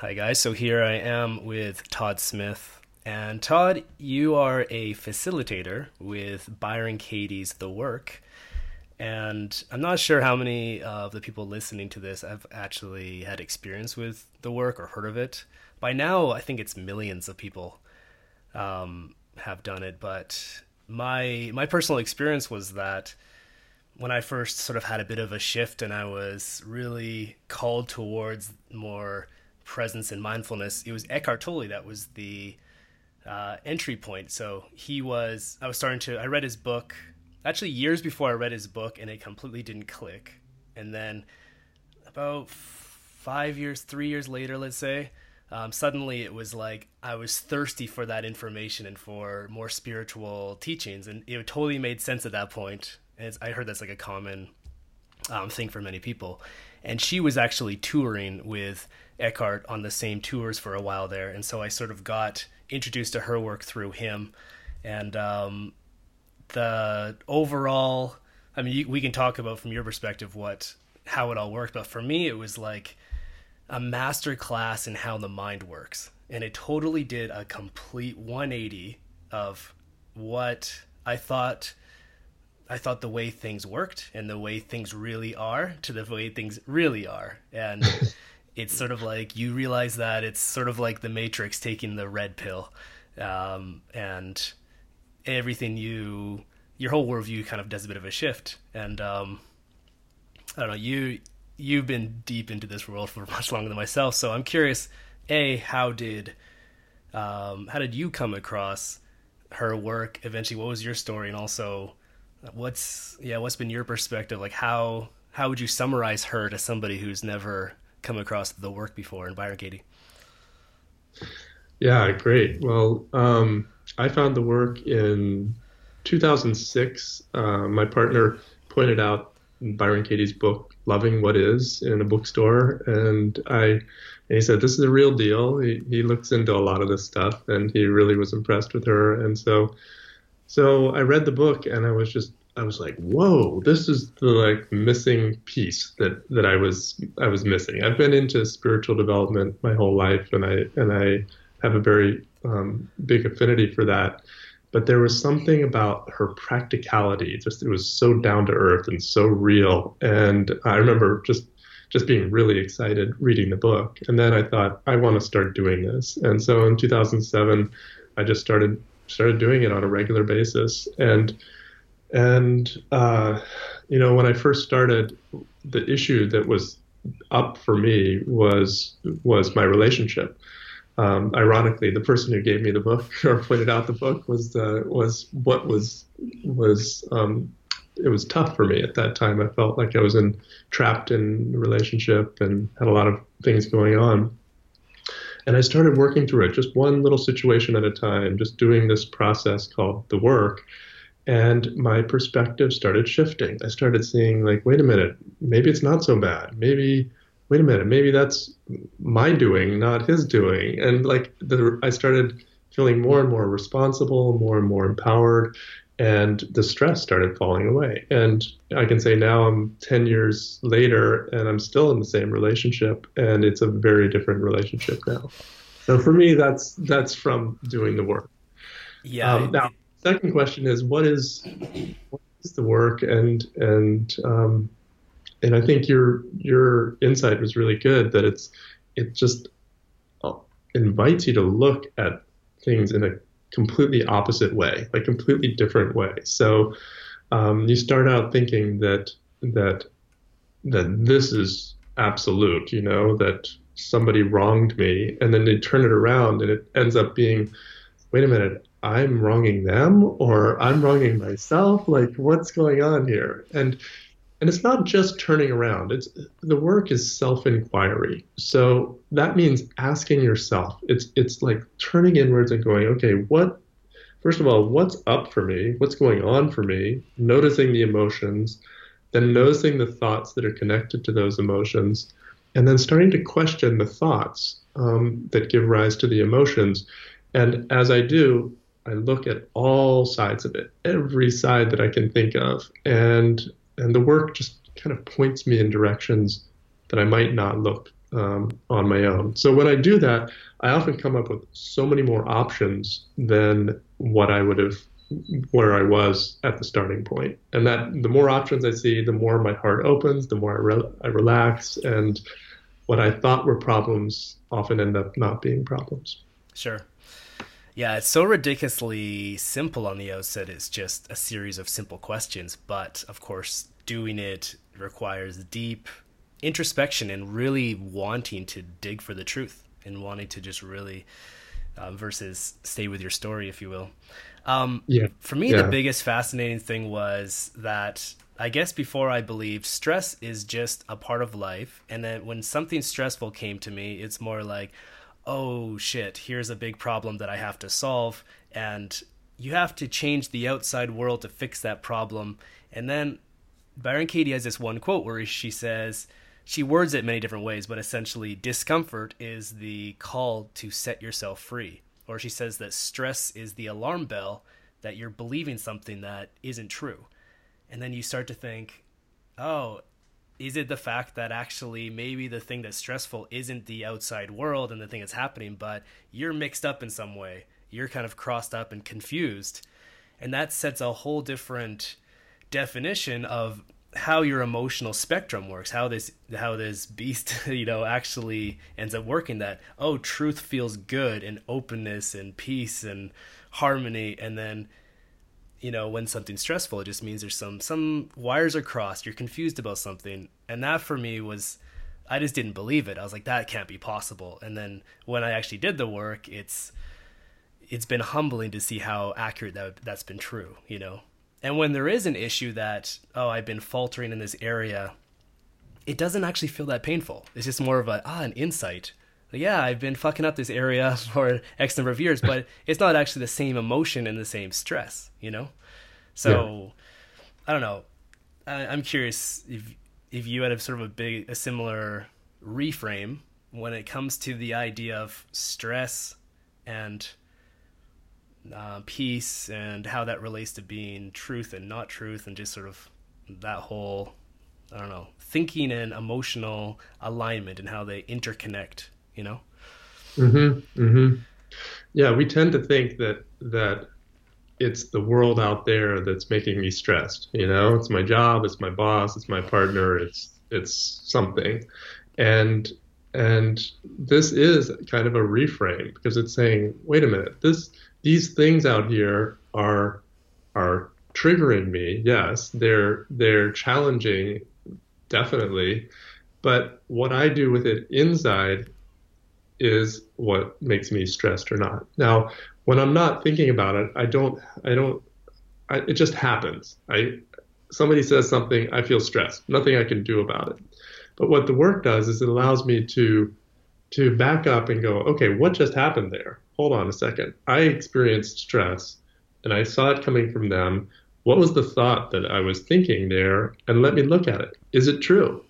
Hi, guys. So here I am with Todd Smith. And Todd, you are a facilitator with Byron Katie's The Work. And I'm not sure how many of the people listening to this have actually had experience with the work or heard of it. By now, I think it's millions of people um, have done it. But my my personal experience was that when I first sort of had a bit of a shift and I was really called towards more presence and mindfulness, it was Eckhart Tolle that was the uh, entry point. So he was, I was starting to, I read his book actually years before I read his book and it completely didn't click. And then about five years, three years later, let's say, um, suddenly it was like I was thirsty for that information and for more spiritual teachings. And it totally made sense at that point. And I heard that's like a common um, thing for many people. And she was actually touring with Eckhart on the same tours for a while there, and so I sort of got introduced to her work through him, and um, the overall. I mean, you, we can talk about from your perspective what how it all worked, but for me, it was like a master class in how the mind works, and it totally did a complete 180 of what I thought I thought the way things worked and the way things really are to the way things really are. And it's sort of like you realize that it's sort of like the Matrix taking the red pill, um, and everything you your whole worldview kind of does a bit of a shift. And um, I don't know you you've been deep into this world for much longer than myself, so I'm curious. A, how did um, how did you come across her work? Eventually, what was your story, and also what's yeah what's been your perspective? Like how how would you summarize her to somebody who's never come across the work before in Byron Katie? Yeah, great. Well, um, I found the work in 2006. Uh, my partner pointed out Byron Katie's book, Loving What Is, in a bookstore, and I. And he said, "This is a real deal." He, he looks into a lot of this stuff, and he really was impressed with her. And so, so I read the book, and I was just I was like, whoa, this is the like missing piece that that I was I was missing. I've been into spiritual development my whole life, and I and I have a very um, big affinity for that. But there was something about her practicality, just it was so down to earth and so real. And I remember just just being really excited reading the book. And then I thought, I want to start doing this. And so in 2007, I just started started doing it on a regular basis. And and, uh, you know, when I first started, the issue that was up for me was was my relationship. Um, ironically, the person who gave me the book or pointed out the book was the, was what was was um, it was tough for me at that time. I felt like I was in trapped in a relationship and had a lot of things going on. And I started working through it, just one little situation at a time, just doing this process called the work and my perspective started shifting. I started seeing like, wait a minute, maybe it's not so bad. Maybe, wait a minute, maybe that's my doing, not his doing. And like, the, I started feeling more and more responsible, more and more empowered, and the stress started falling away. And I can say now I'm 10 years later and I'm still in the same relationship, and it's a very different relationship now. So for me, that's that's from doing the work. Yeah. Um, now, second question is what is what is the work and and um, and I think your your insight was really good that it's it just uh, invites you to look at things in a completely opposite way, like completely different way. So um, you start out thinking that that that this is absolute, you know, that somebody wronged me, and then they turn it around and it ends up being, wait a minute, I'm wronging them or I'm wronging myself. Like, what's going on here? And and it's not just turning around. It's the work is self-inquiry. So that means asking yourself. It's it's like turning inwards and going, okay, what first of all, what's up for me? What's going on for me? Noticing the emotions, then noticing the thoughts that are connected to those emotions, and then starting to question the thoughts um, that give rise to the emotions. And as I do, I look at all sides of it, every side that I can think of, and and the work just kind of points me in directions that I might not look um, on my own. So when I do that, I often come up with so many more options than what I would have where I was at the starting point. And that the more options I see, the more my heart opens, the more I, re- I relax, and what I thought were problems often end up not being problems. Sure. Yeah, it's so ridiculously simple on the outset. It's just a series of simple questions, but of course, doing it requires deep introspection and really wanting to dig for the truth and wanting to just really uh, versus stay with your story, if you will. Um, yeah. For me, yeah. the biggest fascinating thing was that I guess before I believed stress is just a part of life, and then when something stressful came to me, it's more like, oh shit, here's a big problem that I have to solve, and you have to change the outside world to fix that problem. And then Byron Katie has this one quote where she says, she words it many different ways, but essentially, discomfort is the call to set yourself free. Or she says that stress is the alarm bell that you're believing something that isn't true. And then you start to think, oh, is it the fact that actually maybe the thing that's stressful isn't the outside world and the thing that's happening, but you're mixed up in some way? You're kind of crossed up and confused. And that sets a whole different definition of how your emotional spectrum works how this how this beast you know actually ends up working that oh truth feels good and openness and peace and harmony and then you know when something's stressful it just means there's some some wires are crossed you're confused about something. And that for me was i just didn't believe it. I was like that can't be possible. And then when i actually did the work it's it's been humbling to see how accurate that that's been true you know? And when there is an issue that oh i've been faltering in this area it doesn't actually feel that painful. It's just more of a ah an insight yeah, I've been fucking up this area for X number of years, but it's not actually the same emotion and the same stress, you know? So, yeah. I don't know. I, am curious if if you had a sort of a big, a similar reframe when it comes to the idea of stress and uh, peace and how that relates to being truth and not truth and just sort of that whole, I don't know, thinking and emotional alignment and how they interconnect you know? Mhm mhm yeah we tend to think that that it's the world out there that's making me stressed you know? It's my job it's my boss it's my partner it's it's something. And and this is kind of a reframe because it's saying wait a minute this these things out here are are triggering me yes they're they're challenging definitely but what i do with it inside is what makes me stressed or not. Now, when I'm not thinking about it, I don't, I don't, I, it just happens. I, somebody says something, I feel stressed. Nothing I can do about it. But what the work does is it allows me to, to back up and go, okay, what just happened there? Hold on a second. I experienced stress and I saw it coming from them. What was the thought that I was thinking there? And let me look at it. Is it true?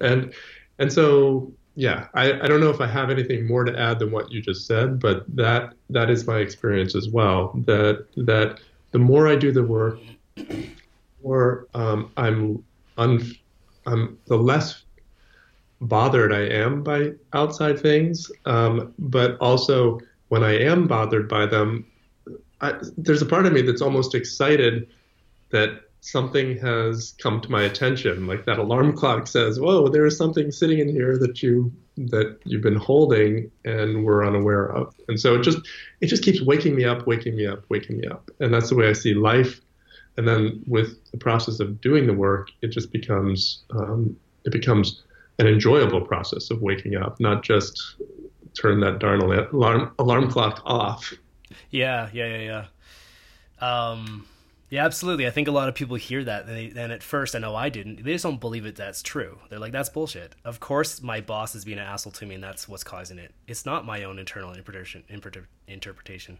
And, and so yeah, I, I don't know if I have anything more to add than what you just said, but that that is my experience as well. That that the more I do the work, or um, I'm un, I'm the less bothered I am by outside things. Um, but also when I am bothered by them, I, there's a part of me that's almost excited that something has come to my attention. Like that alarm clock says whoa there is something sitting in here that you that you've been holding and were unaware of. And so it just it just keeps waking me up waking me up waking me up. And that's the way i see life. And then with the process of doing the work it just becomes um, it becomes an enjoyable process of waking up not just turn that darn alarm alarm clock off. Yeah yeah yeah yeah. Um yeah, absolutely. I think a lot of people hear that, and, they, and, at first, I know I didn't. They just don't believe it. That's true. They're like, "That's bullshit." Of course, my boss is being an asshole to me, and that's what's causing it. It's not my own internal interpretation. Interpretation.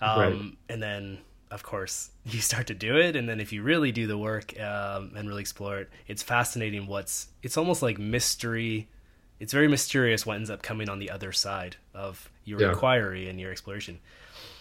Um, right. And then, of course, you start to do it, and then if you really do the work um, and really explore it, it's fascinating. What's it's almost like mystery. It's very mysterious what ends up coming on the other side of your yeah. inquiry and your exploration.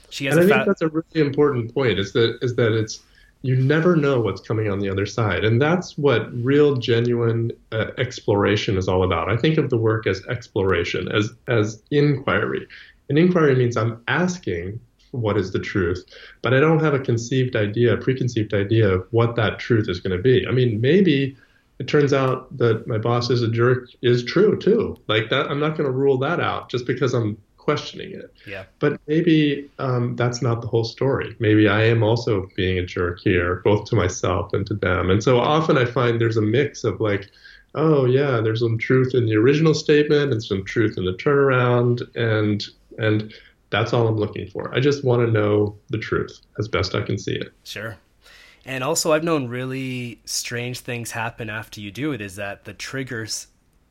She has. And I think that's a really important point. Is that is that it's you never know what's coming on the other side. And that's what real, genuine uh, exploration is all about. I think of the work as exploration, as, as inquiry. An inquiry means I'm asking what is the truth, but I don't have a conceived idea, a preconceived idea of what that truth is going to be. I mean, maybe it turns out that my boss is a jerk is true too. Like that, I'm not going to rule that out just because I'm questioning it. Yeah. But maybe um, that's not the whole story. Maybe I am also being a jerk here, both to myself and to them. And so often I find there's a mix of like, oh yeah, there's some truth in the original statement and some truth in the turnaround, and and that's all I'm looking for. I just want to know the truth as best I can see it. Sure. And also, I've known really strange things happen after you do it. Is that the triggers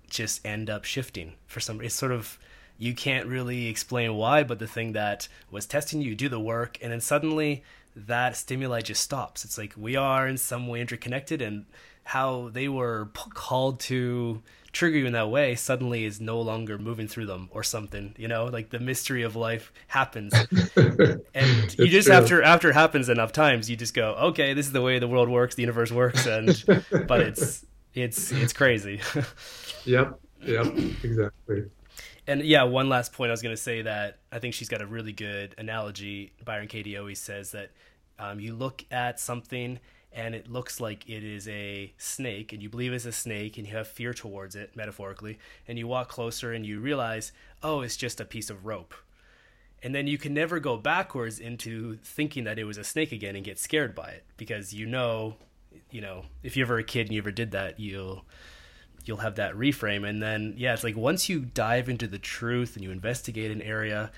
just end up shifting for some? It's sort of you can't really explain why, but the thing that was testing you, you do the work, and then suddenly that stimuli just stops. It's like we are in some way interconnected, and how they were called to trigger you in that way suddenly is no longer moving through them or something you know like the mystery of life happens and you just true. after after it happens enough times you just go okay this is the way the world works the universe works and but it's it's it's crazy yep yep exactly and yeah, one last point I was going to say that I think she's got a really good analogy. Byron Katie always says that um, you look at something and it looks like it is a snake and you believe it's a snake and you have fear towards it, metaphorically, and you walk closer and you realize, oh, it's just a piece of rope. And then you can never go backwards into thinking that it was a snake again and get scared by it because you know, you know, if you're ever a kid and you ever did that, you'll you'll have that reframe. And then yeah it's like once you dive into the truth and you investigate an area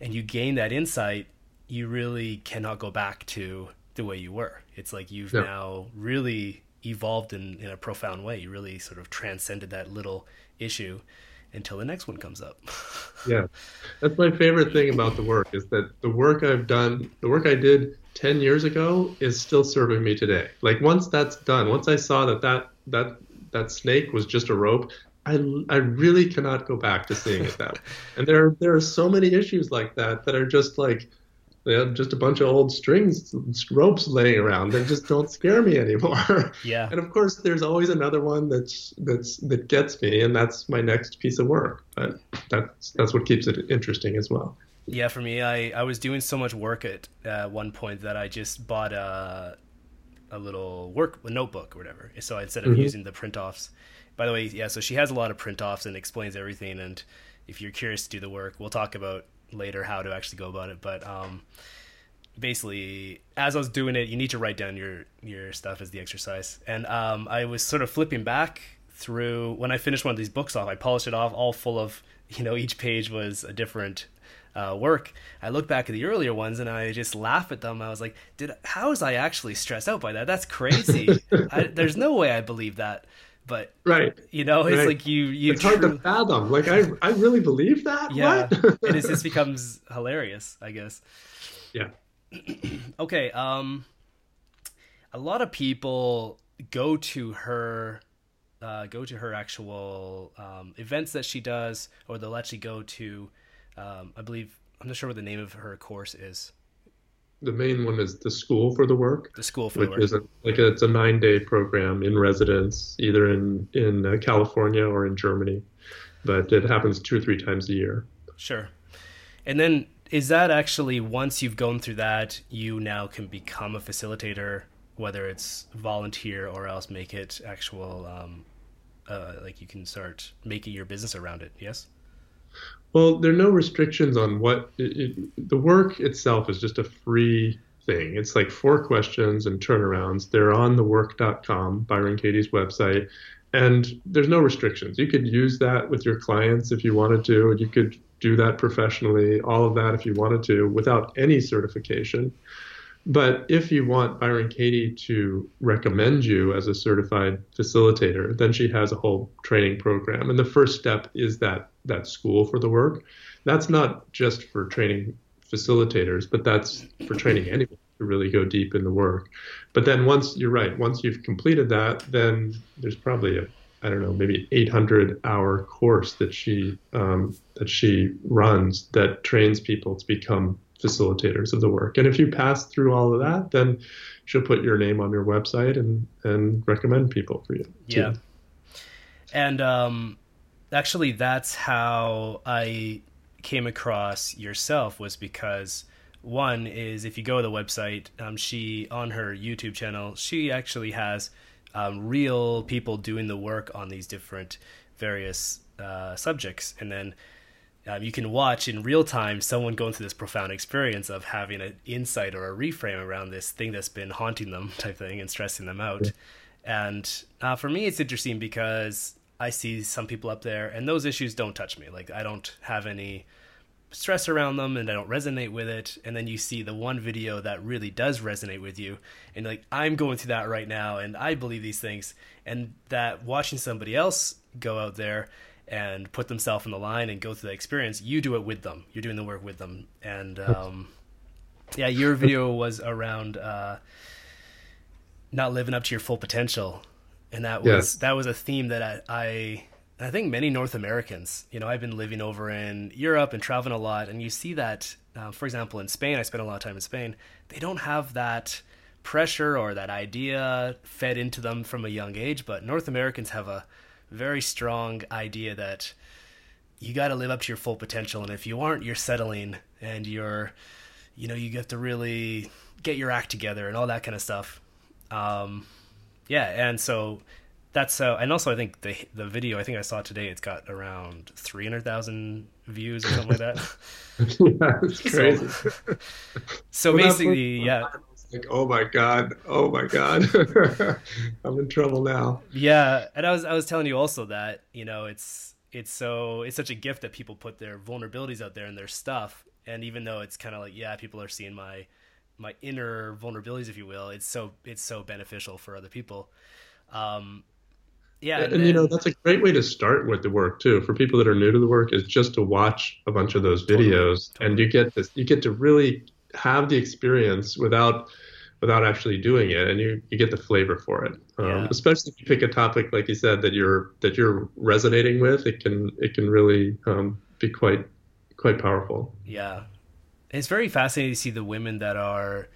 and you gain that insight you really cannot go back to the way you were. It's like you've yeah. now really evolved in, in a profound way. You really sort of transcended that little issue until the next one comes up. Yeah. That's my favorite thing about the work is that the work i've done the work i did 10 years ago is still serving me today. Like once that's done once i saw that that that that snake was just a rope, I, I really cannot go back to seeing it that way. And there there are so many issues like that that are just like they have just a bunch of old strings ropes laying around that just don't scare me anymore. Yeah. And of course there's always another one that's that's that gets me and that's my next piece of work. But that's that's what keeps it interesting as well. Yeah, for me, I, I was doing so much work at uh, one point that I just bought a a little work a notebook or whatever. So instead of mm-hmm. using the print offs, by the way, yeah. So she has a lot of print offs and explains everything. And if you're curious to do the work, we'll talk about later how to actually go about it. But um, basically, as I was doing it, you need to write down your your stuff as the exercise. And um, I was sort of flipping back through when I finished one of these books off. I polished it off, all full of you know each page was a different uh, work, I look back at the earlier ones and I just laugh at them. I was like, "Did how was I actually stressed out by that? That's crazy. I, there's no way I believe that." But right, you know, it's right. like you you. It's hard to fathom. Like I I really believe that. Yeah, it is, just becomes hilarious. I guess. Yeah. okay. Um, a lot of people go to her uh, go to her actual um, events that she does, or they'll actually go to um, I believe I'm not sure what the name of her course is. The main one is the School for the Work. The School for which the Work. is a, like a, it's a nine day program in residence, either in in uh, California or in Germany, but it happens two or three times a year. Sure, and then is that actually once you've gone through that, you now can become a facilitator, whether it's volunteer or else make it actual. Um, uh, like you can start making your business around it. Yes. Well, there are no restrictions on what it, it, the work itself is just a free thing. It's like four questions and turnarounds. They're on thework.com, Byron Katie's website, and there's no restrictions. You could use that with your clients if you wanted to, and you could do that professionally, all of that if you wanted to, without any certification. But if you want Byron Katie to recommend you as a certified facilitator, then she has a whole training program. And the first step is that that school for the work. That's not just for training facilitators, but that's for training anyone to really go deep in the work. But then once you're right, once you've completed that, then there's probably a I don't know, maybe 800 hour course that she um, that she runs that trains people to become facilitators of the work. And if you pass through all of that, then she'll put your name on your website and and recommend people for you. Too. Yeah. And um, actually, that's how I came across yourself was because one is if you go to the website, um, she on her YouTube channel, she actually has um, real people doing the work on these different various uh, subjects, and then um, you can watch in real time someone going through this profound experience of having an insight or a reframe around this thing that's been haunting them, type thing, and stressing them out. Yeah. And uh, for me, it's interesting because I see some people up there, and those issues don't touch me. Like I don't have any stress around them and I don't resonate with it. And then you see the one video that really does resonate with you, and like, I'm going through that right now, and I believe these things. And that watching somebody else go out there and put themselves in the line and go through that experience, you do it with them. You're doing the work with them. And um, yeah, your video was around uh, not living up to your full potential. And that was that was a theme that I, I I think many North Americans, you know, I've been living over in Europe and traveling a lot, and you see that, uh, for example, in Spain, I spent a lot of time in Spain, they don't have that pressure or that idea fed into them from a young age, but North Americans have a very strong idea that you got to live up to your full potential, and if you aren't, you're settling and you're, you know, you have to really get your act together and all that kind of stuff. Um, yeah, and so that's uh, and also I think the the video I think I saw today it's got around three hundred thousand views or something like that. yeah, it's crazy. So, so basically, yeah. Like, oh my god, oh my god, I'm in trouble now. Yeah, and I was I was telling you also that you know it's it's so it's such a gift that people put their vulnerabilities out there and their stuff, and even though it's kind of like yeah, people are seeing my my inner vulnerabilities, if you will, it's so it's so beneficial for other people. Um, yeah and, and, you know that's a great way to start with the work too for people that are new to the work is just to watch a bunch of those videos totally, totally. and you get this you get to really have the experience without without actually doing it and you, you get the flavor for it um, yeah. especially if you pick a topic like you said that you're that you're resonating with it can it can really um, be quite quite powerful yeah it's very fascinating to see the women that are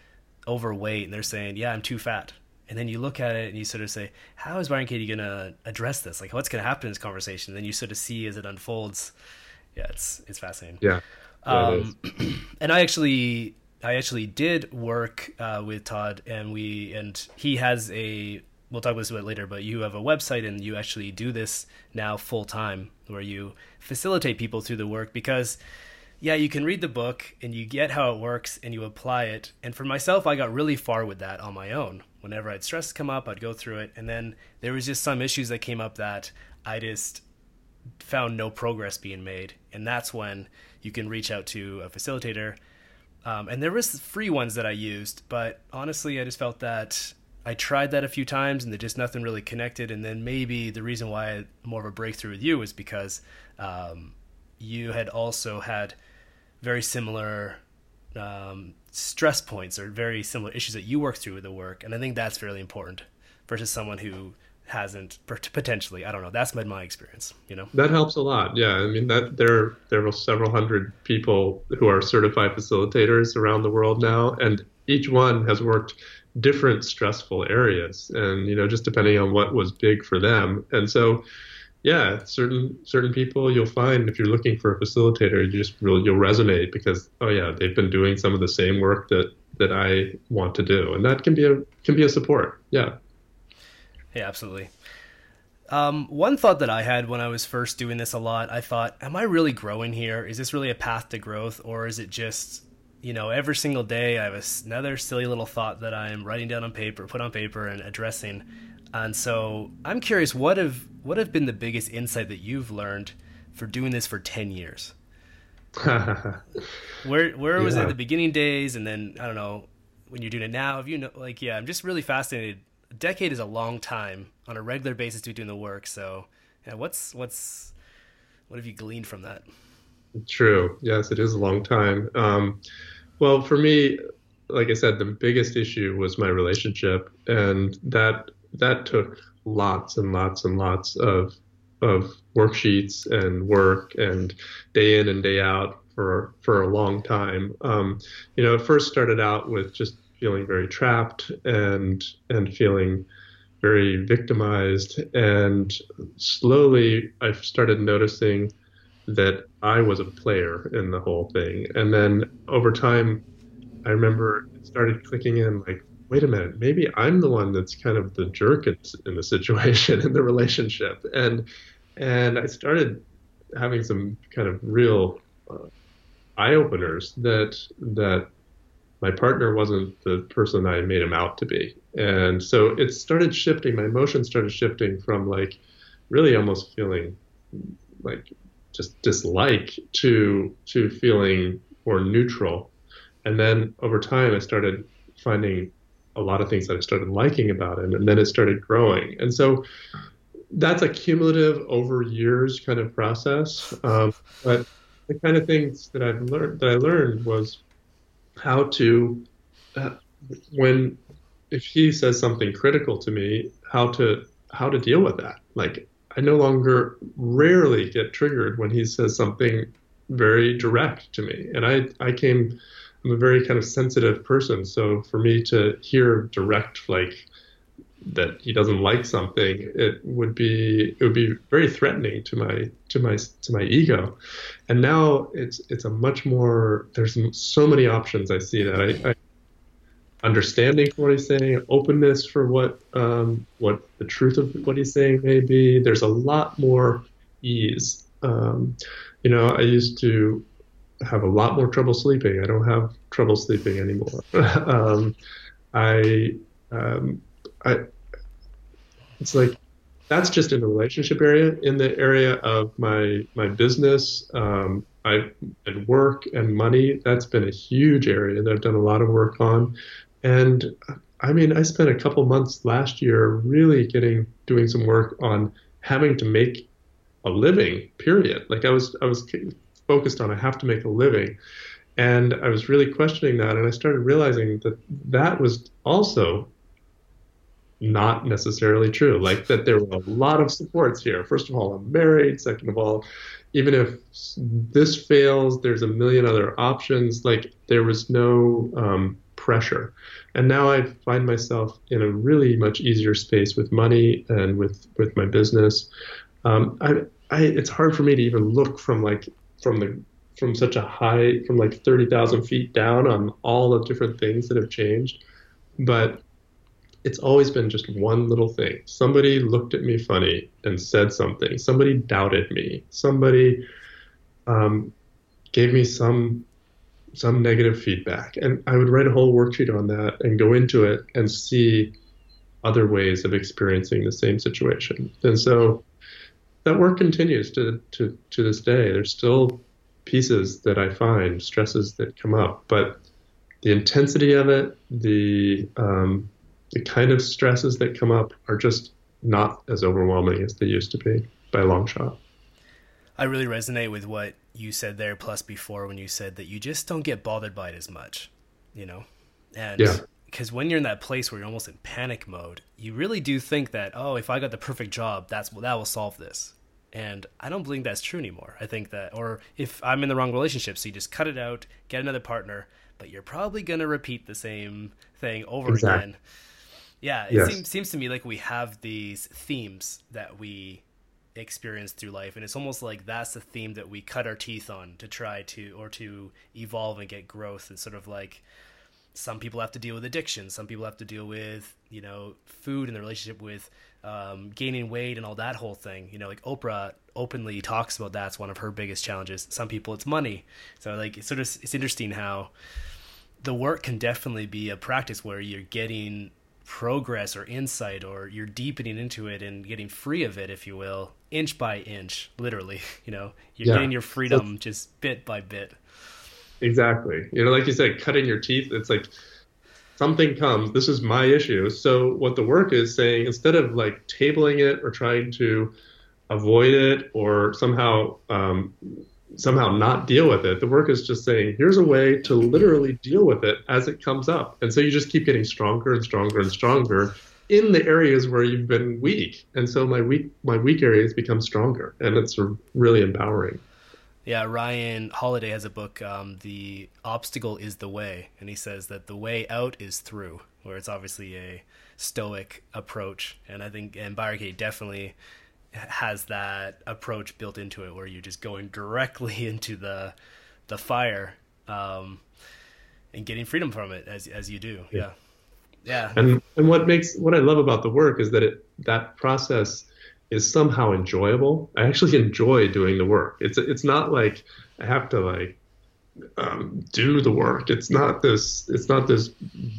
overweight and they're saying yeah i'm too fat and then you look at it and you sort of say, how is Byron Katie going to address this? Like, what's going to happen in this conversation? And then you sort of see as it unfolds. Yeah, it's it's fascinating. Yeah. yeah um, and I actually I actually did work uh, with Todd, and we and he has a. We'll talk about this a bit later, but you have a website and you actually do this now full time, where you facilitate people through the work because yeah, you can read the book and you get how it works and you apply it. And for myself, I got really far with that on my own whenever I'd stress come up, I'd go through it, and then there was just some issues that came up that I just found no progress being made, and that's when you can reach out to a facilitator. Um, and there was free ones that I used, but honestly, I just felt that I tried that a few times and there just nothing really connected. And then maybe the reason why I had more of a breakthrough with you was because um, you had also had very similar um, stress points or very similar issues that you work through with the work, and I think that's fairly important versus someone who hasn't potentially. I don't know. That's been my experience. You know, that helps a lot. Yeah, I mean that there there are several hundred people who are certified facilitators around the world now, and each one has worked different stressful areas, and you know just depending on what was big for them, and so yeah, certain certain people you'll find if you're looking for a facilitator, you just really you'll resonate because oh yeah, they've been doing some of the same work that that I want to do, and that can be a can be a support. Yeah. Yeah, absolutely. Um, one thought that I had when I was first doing this a lot, I thought, am I really growing here? Is this really a path to growth, or is it just you know, every single day I have another silly little thought that I'm writing down on paper, put on paper, and addressing. And so I'm curious, what have what have been the biggest insight that you've learned for doing this for ten years? where where was yeah. it the beginning days, and then I don't know when you're doing it now? Have you know, like, yeah, I'm just really fascinated. A decade is a long time on a regular basis to be doing the work. So, yeah, what's what's what have you gleaned from that? True. Yes, it is a long time. Um, well, for me, like I said, the biggest issue was my relationship, and that that took lots and lots and lots of of worksheets and work and day in and day out for for a long time. Um, you know, it first started out with just feeling very trapped and and feeling very victimized, and slowly I started noticing that I was a player in the whole thing. And then over time, I remember it started clicking in like, wait a minute, maybe I'm the one that's kind of the jerk in, the situation in the relationship. And and I started having some kind of real uh, eye openers that that my partner wasn't the person I made him out to be. And so it started shifting. My emotions started shifting from like really almost feeling like just dislike to to feeling more neutral. And then over time, I started finding a lot of things that I started liking about him, and then it started growing. And so that's a cumulative over years kind of process. Um, but the kind of things that I've learned that I learned was how to uh, when if he says something critical to me, how to how to deal with that. Like I no longer rarely get triggered when he says something very direct to me. And I, I came, I'm a very kind of sensitive person. So for me to hear direct, like, that he doesn't like something, it would be it would be very threatening to my to my to my ego. And now it's it's a much more there's so many options I see that I, I understanding for what he's saying, openness for what um, what the truth of what he's saying may be. There's a lot more ease. Um, you know, I used to have a lot more trouble sleeping. I don't have trouble sleeping anymore. um, I, um, I, it's like that's just in the relationship area. In the area of my my business, um, I and work and money. That's been a huge area that I've done a lot of work on. And I mean, I spent a couple months last year really getting doing some work on having to make a living. Period. Like I was I was focused on I have to make a living, and I was really questioning that, and I started realizing that that was also not necessarily true. Like that there were a lot of supports here. First of all, I'm married. Second of all, even if this fails, there's a million other options. Like there was no um, pressure. And now I find myself in a really much easier space with money and with with my business. Um, I, I, it's hard for me to even look from like from the from such a high from like thirty thousand feet down on all the different things that have changed, but it's always been just one little thing. Somebody looked at me funny and said something. Somebody doubted me. Somebody um, gave me some some negative feedback. And I would write a whole worksheet on that and go into it and see other ways of experiencing the same situation. And so that work continues to, to, to this day. There's still pieces that I find, stresses that come up, but the intensity of it, the, um, the kind of stresses that come up are just not as overwhelming as they used to be by a long shot. I really resonate with what you said there, plus before when you said that you just don't get bothered by it as much, you know? And because when you're in that place where you're almost in panic mode, you really do think that, oh, if I got the perfect job, that's that will solve this. And I don't believe that's true anymore. I think that, or if I'm in the wrong relationship, so you just cut it out, get another partner, but you're probably going to repeat the same thing over exactly. again. Yeah, it yes. seems, seems to me like we have these themes that we experience through life and it's almost like that's the theme that we cut our teeth on to try to or to evolve and get growth and sort of like some people have to deal with addiction some people have to deal with you know food and the relationship with um, gaining weight and all that whole thing you know like oprah openly talks about that's one of her biggest challenges. Some people it's money. So like it's sort of it's interesting how the work can definitely be a practice where you're getting progress or insight or you're deepening into it and getting free of it if you will inch by inch literally you know? You're yeah. getting your freedom just bit by bit. Exactly. You know like you said cutting your teeth it's like something comes this is my issue so what the work is saying instead of like tabling it or trying to avoid it or somehow um, somehow not deal with it. The work is just saying, here's a way to literally deal with it as it comes up. And so you just keep getting stronger and stronger and stronger in the areas where you've been weak. And so my weak my weak areas become stronger and it's really empowering. Yeah, Ryan Holiday has a book, um, "The Obstacle Is the Way," and he says that the way out is through, where it's obviously a stoic approach, and I think and Byron Katie definitely has that approach built into it, where you're just going directly into the the fire um, and getting freedom from it as as you do. Yeah. yeah, yeah. And and what makes what I love about the work is that it that process is somehow enjoyable. I actually enjoy doing the work. It's it's not like I have to like um, do the work. It's not this. It's not this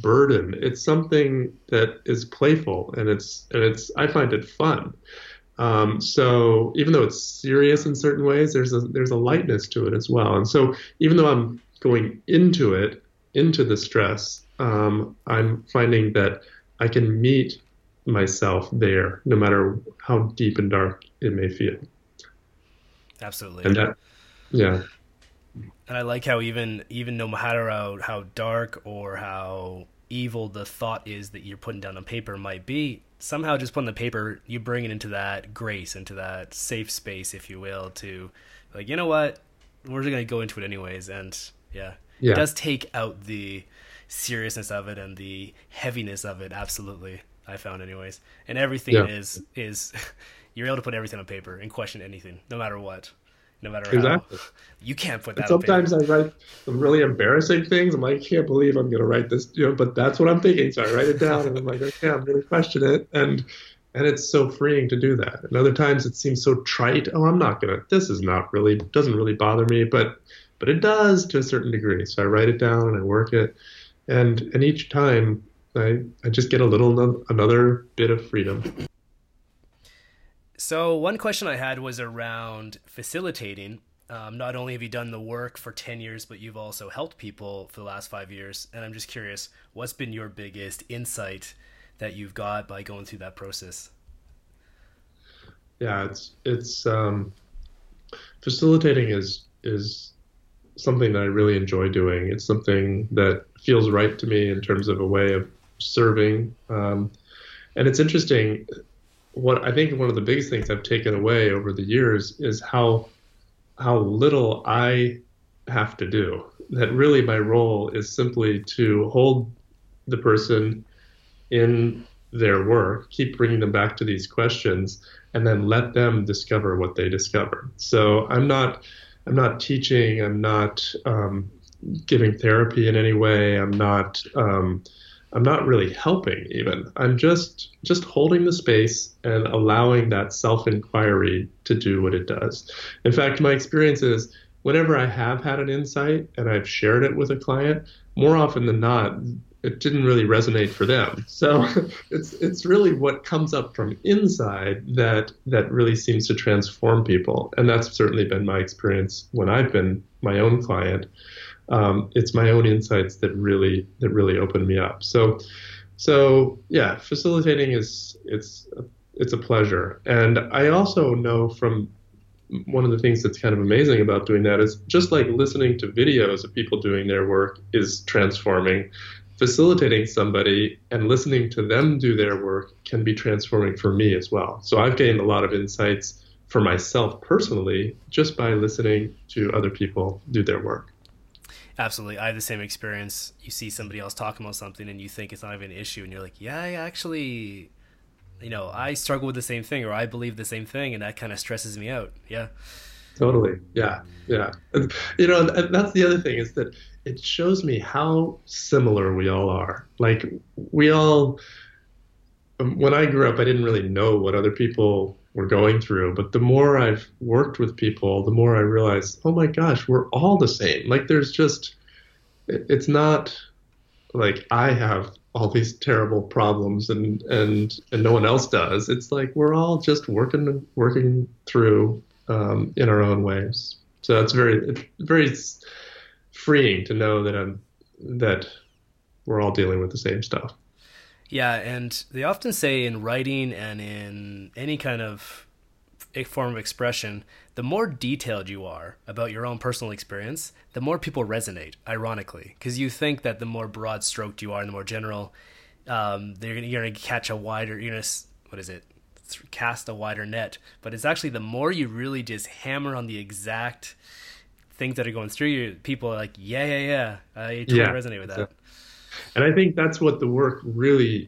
burden. It's something that is playful and it's and it's. I find it fun. Um, so even though it's serious in certain ways, there's a there's a lightness to it as well. And so even though I'm going into it, into the stress, um, I'm finding that I can meet myself there, no matter how deep and dark it may feel. Absolutely. And that, yeah. And I like how even even no matter how how dark or how evil the thought is that you're putting down on paper might be, somehow just putting the paper, you bring it into that grace, into that safe space, if you will, to like, you know what, we're just gonna go into it anyways, and yeah, yeah. it does take out the seriousness of it and the heaviness of it. Absolutely. I found anyways. And everything yeah. is is you're able to put everything on paper and question anything, no matter what. No matter exactly. how you can't put that. sometimes I write some really embarrassing things. I'm like, I can't believe I'm going to write this, you know. But that's what I'm thinking, so I write it down, and I'm like, okay, I'm going to question it, and and it's so freeing to do that. And other times it seems so trite. Oh, I'm not gonna. This is not really doesn't really bother me, but but it does to a certain degree. So I write it down and I work it, and and each time I, I just get a little another bit of freedom. So one question I had was around facilitating. Um, not only have you done the work for 10 years, but you've also helped people for the last five years. And I'm just curious, what's been your biggest insight that you've got by going through that process? Yeah, it's it's um, facilitating is is something that I really enjoy doing. It's something that feels right to me in terms of a way of serving. Um, and it's interesting. What I think one of the biggest things I've taken away over the years is how how little I have to do. That really my role is simply to hold the person in their work, keep bringing them back to these questions, and then let them discover what they discover. So I'm not I'm not teaching. I'm not um, giving therapy in any way. I'm not um, I'm not really helping even. I'm just just holding the space and allowing that self-inquiry to do what it does. In fact, my experience is whenever I have had an insight and I've shared it with a client, more often than not, it didn't really resonate for them. So it's it's really what comes up from inside that that really seems to transform people, and that's certainly been my experience when I've been my own client um, it's my own insights that really that really open me up. So, so yeah, facilitating is it's it's a pleasure, and I also know from one of the things that's kind of amazing about doing that is just like listening to videos of people doing their work is transforming. Facilitating somebody and listening to them do their work can be transforming for me as well. So I've gained a lot of insights for myself personally just by listening to other people do their work. Absolutely. I have the same experience. You see somebody else talking about something and you think it's not even an issue and you're like, yeah, I actually, you know, I struggle with the same thing or I believe the same thing and that kind of stresses me out. Yeah. Totally. Yeah. Yeah. You know, that's the other thing is that it shows me how similar we all are. Like we all, um, when I grew up, I didn't really know what other people were going through. But the more I've worked with people, the more I realize, oh my gosh, we're all the same. Like there's just, it's not like I have all these terrible problems and and and no one else does. It's like we're all just working working through um, in our own ways. So it's very it's very freeing to know that I'm that we're all dealing with the same stuff. Yeah, and they often say in writing and in any kind of form of expression, the more detailed you are about your own personal experience, the more people resonate, ironically. Because you think that the more broad stroked you are and the more general, um, you're going to catch a wider, you're going to, what is it? Cast a wider net. But it's actually the more you really just hammer on the exact things that are going through you, people are like, yeah, yeah, yeah, I totally yeah, resonate with that. And I think that's what the work really,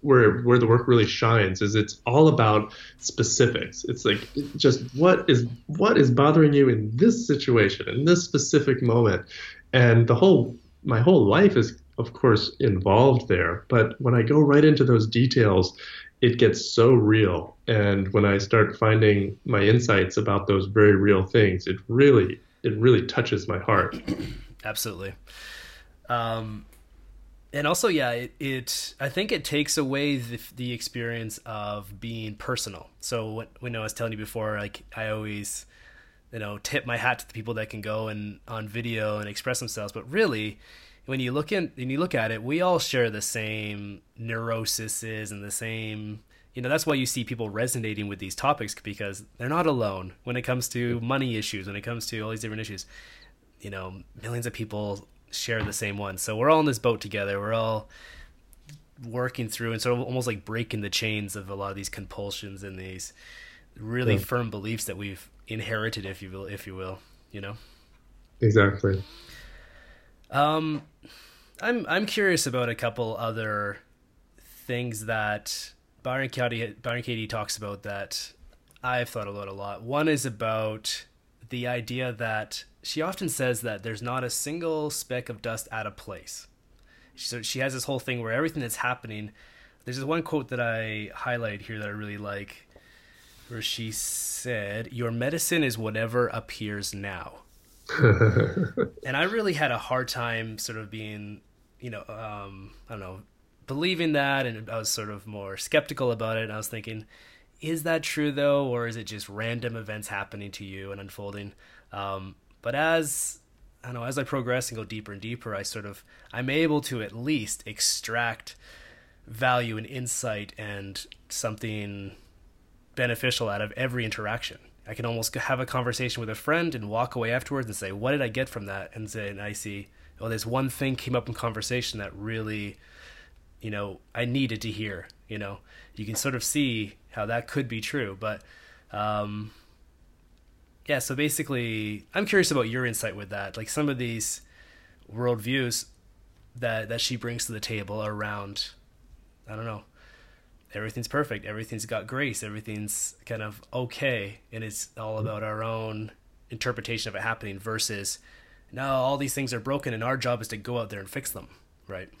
where where the work really shines, is it's all about specifics. It's like just what is what is bothering you in this situation, in this specific moment, and the whole my whole life is of course involved there. But when I go right into those details, it gets so real. And when I start finding my insights about those very real things, it really it really touches my heart. Absolutely. Um, and also, yeah, it, it, I think it takes away the, the experience of being personal. So when, when I was telling you before, like I always, you know, tip my hat to the people that can go and on video and express themselves. But really, when you look in, when you look at it, we all share the same neuroses and the same. You know, that's why you see people resonating with these topics because they're not alone when it comes to money issues, when it comes to all these different issues. You know, millions of people share the same one. So we're all in this boat together. We're all working through and sort of almost like breaking the chains of a lot of these compulsions and these really yeah. firm beliefs that we've inherited, if you will, if you will, you know. Exactly. Um, I'm I'm curious about a couple other things that Byron Katie Byron Katie talks about that I've thought about a lot. One is about the idea that she often says that there's not a single speck of dust out of place. So she has this whole thing where everything that's happening. There's this one quote that I highlight here that I really like, where she said, "Your medicine is whatever appears now." and I really had a hard time sort of being, you know, um, I don't know, believing that, and I was sort of more skeptical about it. And I was thinking, is that true though, or is it just random events happening to you and unfolding? Um, but as I know, as I progress and go deeper and deeper, I sort of I'm able to at least extract value and insight and something beneficial out of every interaction. I can almost have a conversation with a friend and walk away afterwards and say, "What did I get from that?" And say, and I see, oh, there's one thing came up in conversation that really, you know, I needed to hear. You know, you can sort of see how that could be true, but um, yeah, so basically, I'm curious about your insight with that. Like some of these worldviews that that she brings to the table around, I don't know, everything's perfect, everything's got grace, everything's kind of okay, and it's all about our own interpretation of it happening versus, no, all these things are broken, and our job is to go out there and fix them. Right.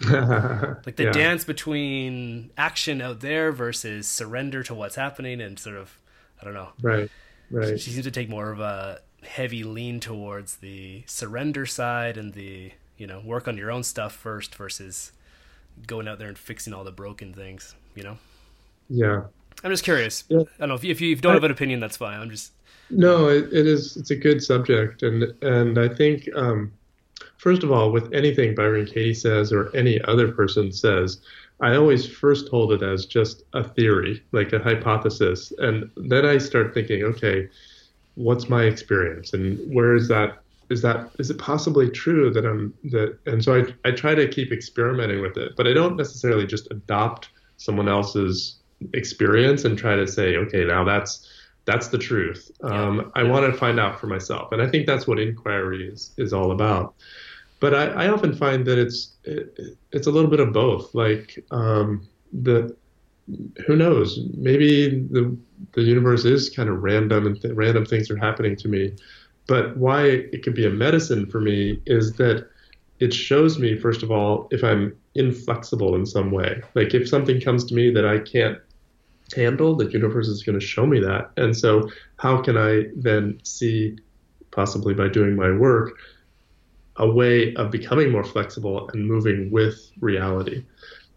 like the yeah. dance between action out there versus surrender to what's happening and sort of, I don't know. Right Right. She seems to take more of a heavy lean towards the surrender side and the you know work on your own stuff first versus going out there and fixing all the broken things. You know. Yeah. I'm just curious. Yeah. I don't know if you, if you don't I, have an opinion, that's fine. I'm just. No, it, it is. It's a good subject, and and I think um, first of all, with anything Byron Katie says or any other person says, I always first hold it as just a theory, like a hypothesis. And then I start thinking, okay, what's my experience? And where is that is that is it possibly true that I'm that and so I I try to keep experimenting with it, but I don't necessarily just adopt someone else's experience and try to say, okay, now that's that's the truth. Um, I want to find out for myself, and I think that's what inquiry is is all about but I, I often find that it's it, it's a little bit of both. Like um, the who knows? Maybe the the universe is kind of random and th- random things are happening to me. But why it could be a medicine for me is that it shows me first of all if I'm inflexible in some way. Like if something comes to me that I can't handle, the universe is going to show me that. And so how can I then see, possibly by doing my work, a way of becoming more flexible and moving with reality.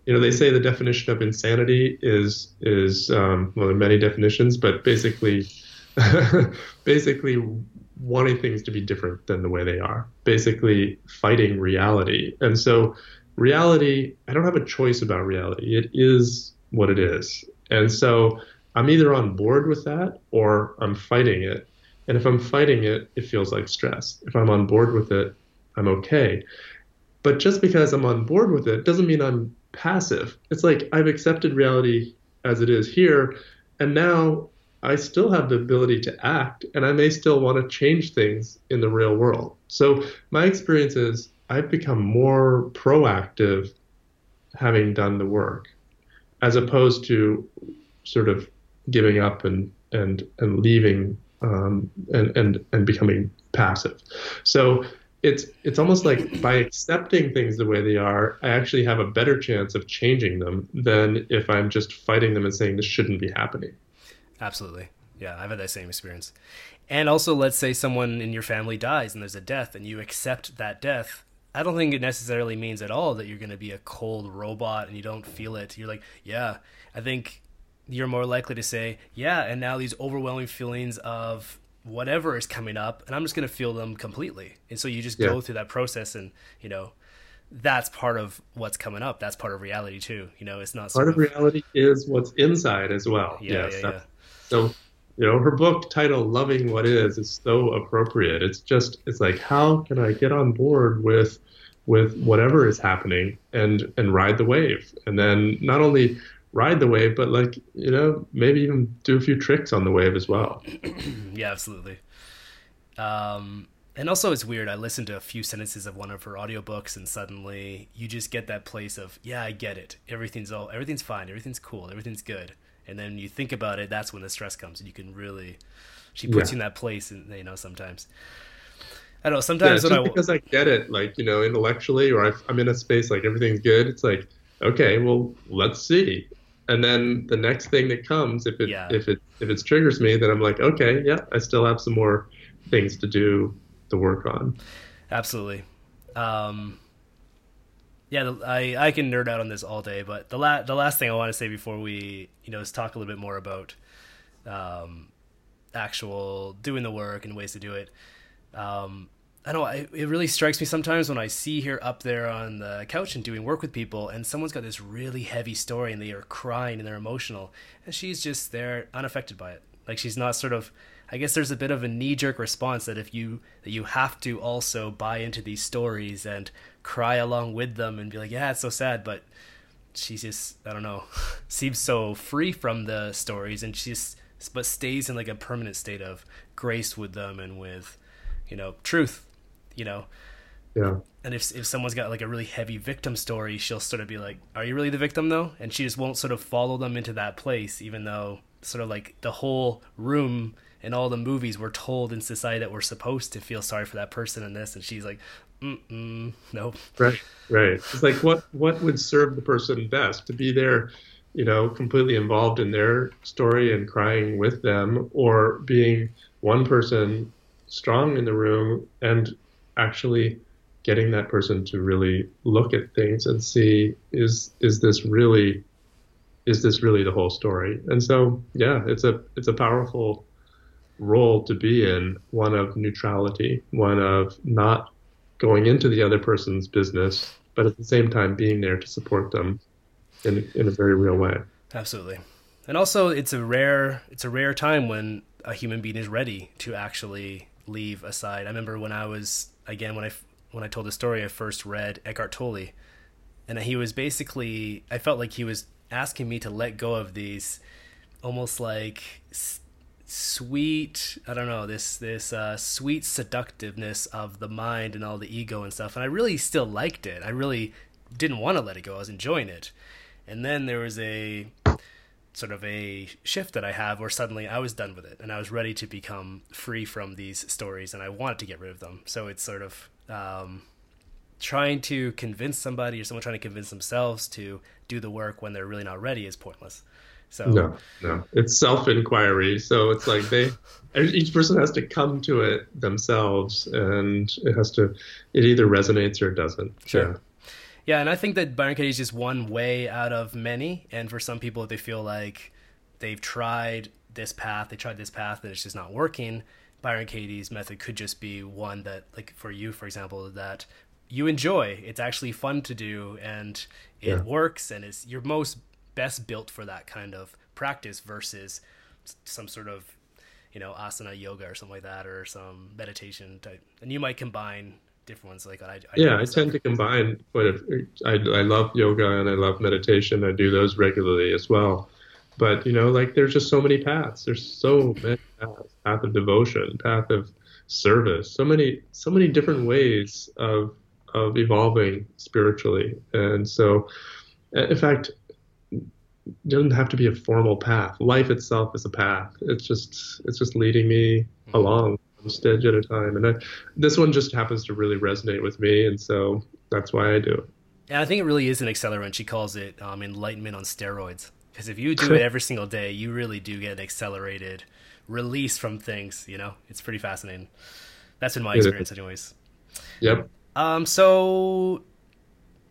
You know, they say the definition of insanity is is um, well, there are many definitions, but basically, basically wanting things to be different than the way they are. Basically, fighting reality. And so, reality, I don't have a choice about reality. It is what it is. And so, I'm either on board with that or I'm fighting it. And if I'm fighting it, it feels like stress. If I'm on board with it, I'm okay. But just because I'm on board with it doesn't mean I'm passive. It's like I've accepted reality as it is here, and now I still have the ability to act and I may still want to change things in the real world. So my experience is I've become more proactive having done the work as opposed to sort of giving up and and and leaving um, and and and becoming passive. So it's it's almost like by accepting things the way they are, I actually have a better chance of changing them than if I'm just fighting them and saying this shouldn't be happening. Absolutely. Yeah, I've had that same experience. And also, let's say someone in your family dies and there's a death and you accept that death. I don't think it necessarily means at all that you're going to be a cold robot and you don't feel it. You're like, yeah, I think you're more likely to say, yeah, and now these overwhelming feelings of whatever is coming up and I'm just going to feel them completely. And so you just yeah. go through that process and, you know, that's part of what's coming up. That's part of reality too. You know, it's not part of, of, reality is what's inside as well. Yeah, yes, yeah, yeah. So, you know, her book title "Loving What Is" is so appropriate. It's just, it's like, how can I get on board with, with whatever is happening and and ride the wave, and then not only ride the wave, but like you know maybe even do a few tricks on the wave as well. yeah, absolutely. Um, and also it's weird. I listened to a few sentences of one of her audiobooks, and suddenly you just get that place of yeah, I get it. Everything's all everything's fine. Everything's cool. Everything's good. And then you think about it. That's when the stress comes, and you can really. She puts yeah. you in that place, and you know sometimes. I don't know. Sometimes yeah, just I, because I get it, like you know, intellectually, or I'm in a space like everything's good. It's like, okay, well, let's see and then the next thing that comes if it yeah. if it if it triggers me then i'm like okay yeah i still have some more things to do to work on. Absolutely. Um yeah i i can nerd out on this all day but the la- the last thing i want to say before we you know is talk a little bit more about um actual doing the work and ways to do it. Um I know it really strikes me sometimes when I see her up there on the couch and doing work with people, and someone's got this really heavy story and they are crying and they're emotional, and she's just there unaffected by it. Like she's not sort of. I guess there's a bit of a knee jerk response that if you that you have to also buy into these stories and cry along with them and be like, yeah, it's so sad, but she's just I don't know, seems so free from the stories and she's but stays in like a permanent state of grace with them and with you know truth you know. Yeah. And if if someone's got like a really heavy victim story, she'll sort of be like, "Are you really the victim though?" And she just won't sort of follow them into that place, even though sort of like the whole room and all the movies were told in society that we're supposed to feel sorry for that person and this, and she's like, Mm-mm, nope. Right, right. It's like what what would serve the person best to be there, you know, completely involved in their story and crying with them, or being one person strong in the room and actually getting that person to really look at things and see is is this really is this really the whole story? And so yeah it's a it's a powerful role to be in one of neutrality one of not going into the other person's business but at the same time being there to support them in in a very real way. Absolutely. And also it's a rare it's a rare time when a human being is ready to actually leave aside. I remember when I was again when I when I told the story, I first read Eckhart Tolle, and he was basically I felt like he was asking me to let go of these almost like sweet I don't know this this uh, sweet seductiveness of the mind and all the ego and stuff, and I really still liked it. I really didn't want to let it go. I was enjoying it, and then there was a sort of a shift that I have where suddenly I was done with it and I was ready to become free from these stories and I wanted to get rid of them. So it's sort of um, trying to convince somebody or someone trying to convince themselves to do the work when they're really not ready is pointless. So no, no, it's self inquiry. So it's like they, each person has to come to it themselves, and it has to, it either resonates or it doesn't. Sure. Yeah. Yeah, and I think that Byron Katie is just one way out of many. And for some people, they feel like they've tried this path, they tried this path, and it's just not working. Byron Katie's method could just be one that, like for you, for example, that you enjoy. It's actually fun to do, and it yeah. works, and it's you're most best built for that kind of practice versus some sort of you know asana yoga or something like that, or some meditation type. And you might combine different ones like I, I yeah i tend to combine but I, I love yoga and i love meditation i do those regularly as well but you know, like there's just so many paths. There's so many paths. Path of devotion, path of service. So many, so many different ways of of evolving spiritually. And so, in fact, it doesn't have to be a formal path. Life itself is a path. It's just it's just leading me mm-hmm. along stage at a time. And I, this one just happens to really resonate with me, and so that's why I do it. Yeah, I think it really is an accelerant. She calls it um, enlightenment on steroids. Because if you do it every single day, you really do get an accelerated release from things. You know, it's pretty fascinating. That's been my experience, anyways. Yep. Um. So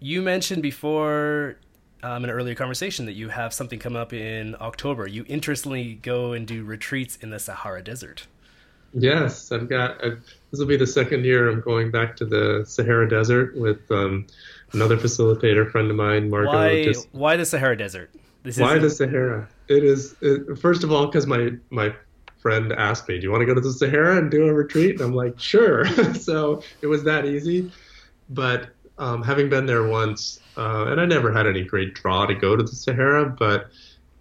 you mentioned before um, in an earlier conversation that you have something come up in October. You interestingly go and do retreats in the Sahara Desert. Yes, I've got. I've, this will be the second year I'm going back to the Sahara Desert with um, another facilitator friend of mine, Marco. Why? Just, why the Sahara Desert? This why the Sahara? It is it, first of all because my my friend asked me, "Do you want to go to the Sahara and do a retreat?" And I'm like, "Sure." so it was that easy. But um, having been there once, uh, and I never had any great draw to go to the Sahara, but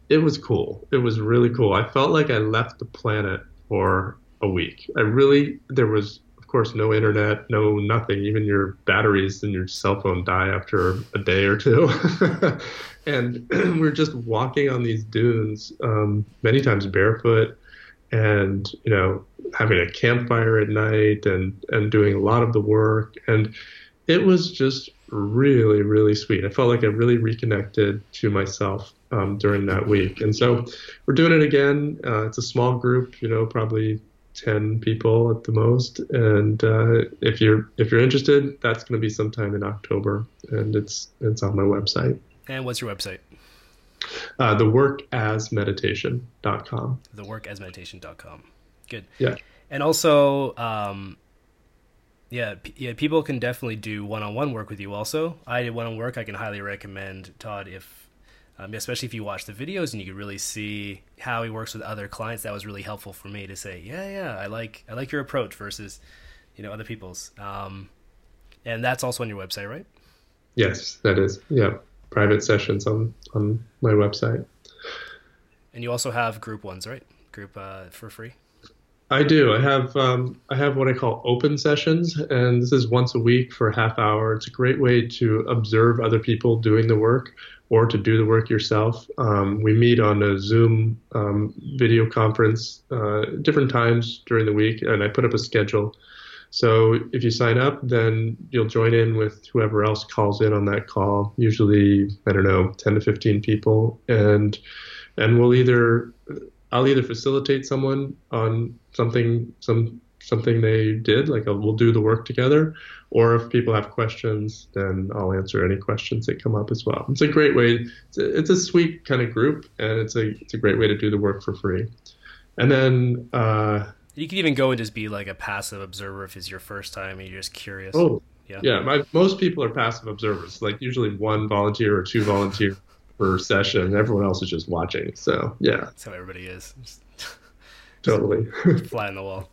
it was cool. It was really cool. I felt like I left the planet for a week. I really there was of course no internet, no nothing. Even your batteries in your cell phone die after a day or two. and we're just walking on these dunes, um, many times barefoot, and you know having a campfire at night and and doing a lot of the work and it was just really really sweet i felt like i really reconnected to myself um, during that week and so we're doing it again uh, it's a small group you know probably 10 people at the most. And uh, if you're if you're interested that's going to be sometime in october. And it's it's on my website. And what's your website? Uh, theworkasmeditation.com theworkasmeditation.com good. Yeah. And also um, yeah, p- yeah, people can definitely do one-on-one work with you. Also, I did one-on work. I can highly recommend Todd if um, especially if you watch the videos and you can really see how he works with other clients. That was really helpful for me to say, yeah, yeah, I like I like your approach versus you know other people's. Um, and that's also on your website, right? Yes, that is. Yeah, private sessions on on my website. And you also have group ones, right? Group uh, for free. I do. I have um, I have what I call open sessions, and this is once a week for a half hour. It's a great way to observe other people doing the work or to do the work yourself. Um, we meet on a Zoom um, video conference uh, different times during the week, and I put up a schedule. So if you sign up, then you'll join in with whoever else calls in on that call. Usually, I don't know, 10 to 15 people, and and we'll either I'll either facilitate someone on something some something they did, like a, we'll do the work together, or if people have questions, then I'll answer any questions that come up as well. It's a great way. It's a, it's a sweet kind of group, and it's a it's a great way to do the work for free. And then uh, you could even go and just be like a passive observer if it's your first time and you're just curious. Oh, yeah. Yeah, my, most people are passive observers. Like usually one volunteer or two volunteer per session. Everyone else is just watching. So yeah, that's how everybody is. totally fly on the wall.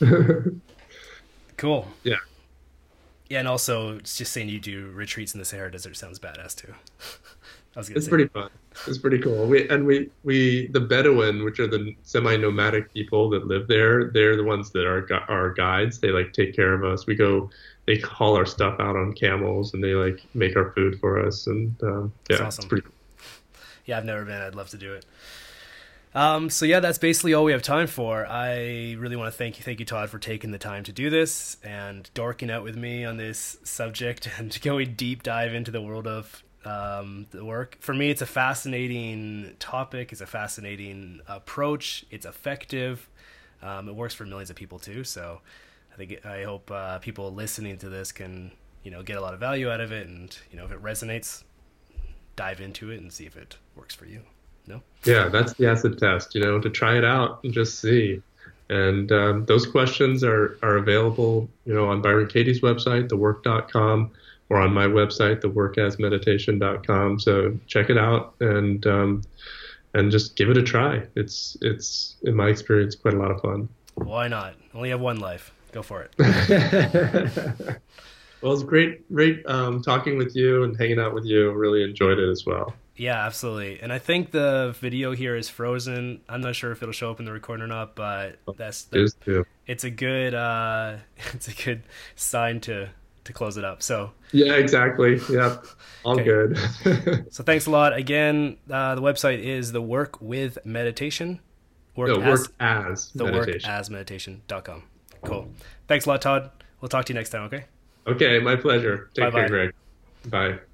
cool. Yeah. Yeah, and also it's just saying you do retreats in the Sahara Desert sounds badass too. I was gonna it's say. pretty fun. It's pretty cool. We and we we the Bedouin, which are the semi-nomadic people that live there, they're the ones that are our guides. They like take care of us. We go they haul our stuff out on camels and they like make our food for us and um, yeah awesome. it's pretty cool. Yeah i've never been. I'd love to do it. Um, so yeah that's basically all we have time for. I really want to thank you thank you todd for taking the time to do this and dorking out with me on this subject and going deep dive into the world of um, the work. For me it's a fascinating topic. It's a fascinating approach. It's effective. Um, it works for millions of people too so I think I hope uh, people listening to this can you know get a lot of value out of it, and you know if it resonates, dive into it and see if it works for you. No. Yeah, that's the acid test. You know, to try it out and just see. And um, those questions are, are available, you know, on Byron Katie's website, thework.com, or on my website, theworkasmeditation.com. So check it out and um, and just give it a try. It's it's in my experience quite a lot of fun. Why not? Only have one life. Go for it. well, it's great, great um, talking with you and hanging out with you. Really enjoyed it as well. Yeah, absolutely. And I think the video here is frozen. I'm not sure if it'll show up in the recording or not, but that's It is too. it's a good uh, it's a good sign to to close it up. So Yeah, exactly. Yep. All Okay. good. so thanks a lot again. Uh, the website is the work with meditation. Work no, as work as the meditation. work as meditation.com. Cool. Thanks a lot, Todd. We'll talk to you next time. Okay. Okay, my pleasure. Take Bye-bye. care, Greg. Bye.